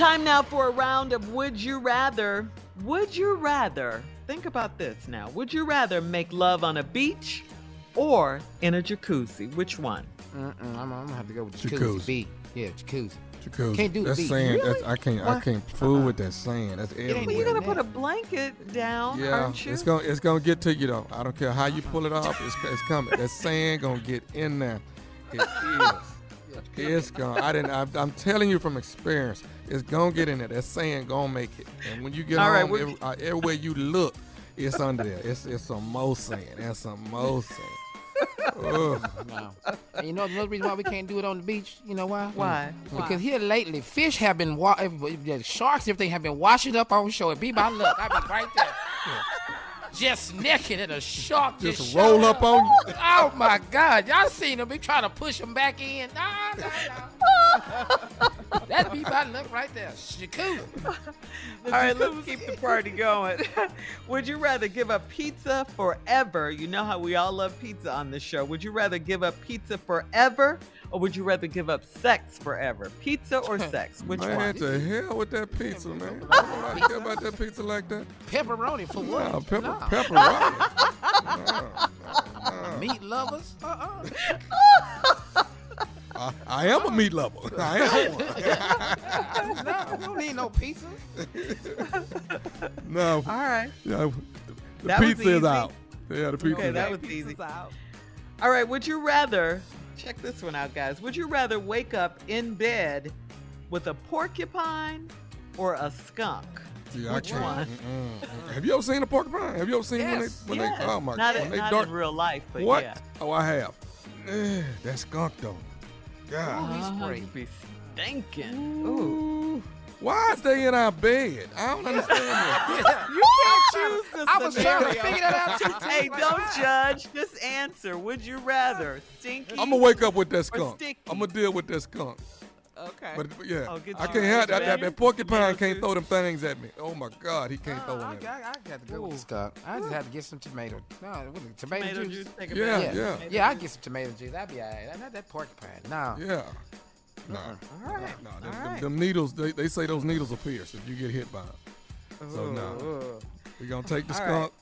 Time now for a round of Would You Rather. Would you rather, think about this now, would you rather make love on a beach or in a jacuzzi? Which one? Mm-mm, I'm, I'm gonna have to go with Jacuzzi. jacuzzi. B. Yeah, jacuzzi. Jacuzzi. Can't do the that's beach. sand. Really? That's, I can't. I can't fool uh-uh. with that sand. That's Well, everywhere. you're gonna put a blanket down, yeah, aren't you? it's gonna it's gonna get to you though. I don't care how you uh-huh. pull it off. It's, it's coming. That sand gonna get in there. It is. It's gonna. I didn't. I, I'm telling you from experience. It's gonna get in there. That sand gonna make it. And when you get All right, home, what- every, uh, everywhere you look, it's under there. It's it's some more sand. There's some more sand. Ugh. No. And you know the reason why we can't do it on the beach? You know why? Why? Because here lately, fish have been wa- sharks, if they have been washing up on shore. Be my luck, I be right there, just naked, and a shark just, Just roll up on you. Oh my God, y'all seen him? He trying to push him back in. Nah, nah, nah. That'd be my look right there. Jacuzzi. All right, let's keep the party going. Would you rather give up pizza forever? You know how we all love pizza on this show. Would you rather give up pizza forever or would you rather give up sex forever? Pizza or sex? Which man, one? to hell with that pizza, man. I don't like care about that pizza like that. Pepperoni for what? Nah, pepper, Nah. pepperoni. Nah, nah. Meat lovers? Uh-uh. I, I am a meat lover. I am one. no, we don't need no pizza. No, All right. yeah, the That pizza is out. Yeah, the pizza Okay, that out. was easy. All right, would you rather, check this one out, guys. Would you rather wake up in bed with a porcupine or a skunk? I Which one? Mm-mm. Have you ever seen a porcupine? Have you ever seen Yes, when they when Yes. they oh my not god in, they not dark in real life, but what? yeah. Oh, I have. Eh, that skunk though. God. Oh, uh-huh. spray. you be stinking. Ooh. Ooh. Why is they in our bed? I don't understand that. You can't choose the I was trying to scenario. figure that out too. Hey, Like, don't why? judge. Just answer. Would you rather stinky? I'm gonna wake up with that skunk. I'm gonna deal with that skunk. Okay. But yeah, Oh, I can't a have that. That, that porcupine can't throw them things at me. Oh my God, he can't throw Oh, them I, at me. I, I got to go with the skunk. I just had to get some tomato. No, what is it, tomato, Tomato juice. juice. Take a Yeah, bath. yeah. Yeah, I get some tomato juice. That'd be all right. Not that porcupine. No. Yeah. No, All right. no, All them, them- right. them needles. They, they say those needles will pierce if you get hit by them. So no, Ooh. we gonna take the All skunk.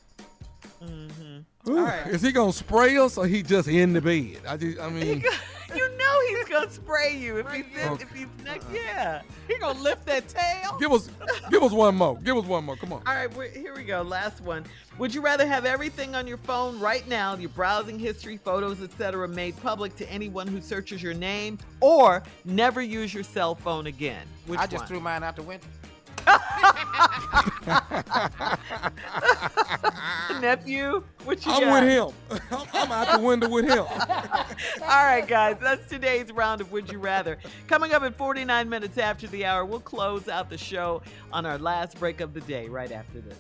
Mhm. Ooh, All right. Is he gonna spray us or he just in the bed? I just, I mean, You know he's gonna spray you if he's in, if he's next. Uh-huh. Yeah. He gonna lift that tail. Give us, give us one more. Give us one more. Come on. All right, we here we go. Last one. Would you rather have everything on your phone right now, your browsing history, photos, etc., made public to anyone who searches your name, or never use your cell phone again? Which I just one? threw mine out the window. Nephew, what you I'm got? with him. I'm, I'm out the window with him. All right, guys, that's today's round of Would You Rather. Coming up at 49 minutes after the hour, we'll close out the show on our last break of the day right after this.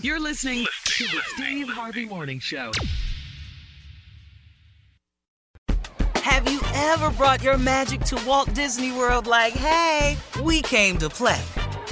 You're listening to the Steve Harvey Morning Show. Have you ever brought your magic to Walt Disney World like, hey, we came to play?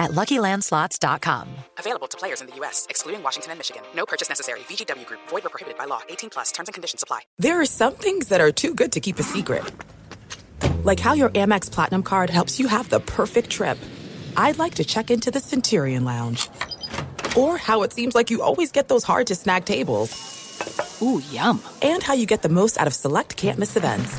at luckylandslots.com. Available to players in the U.S., excluding Washington and Michigan. No purchase necessary. VGW Group, void or prohibited by law. 18 plus terms and conditions apply. There are some things that are too good to keep a secret. Like how your Amex Platinum card helps you have the perfect trip. I'd like to check into the Centurion Lounge. Or how it seems like you always get those hard to snag tables. Ooh, yum. And how you get the most out of select can't miss events.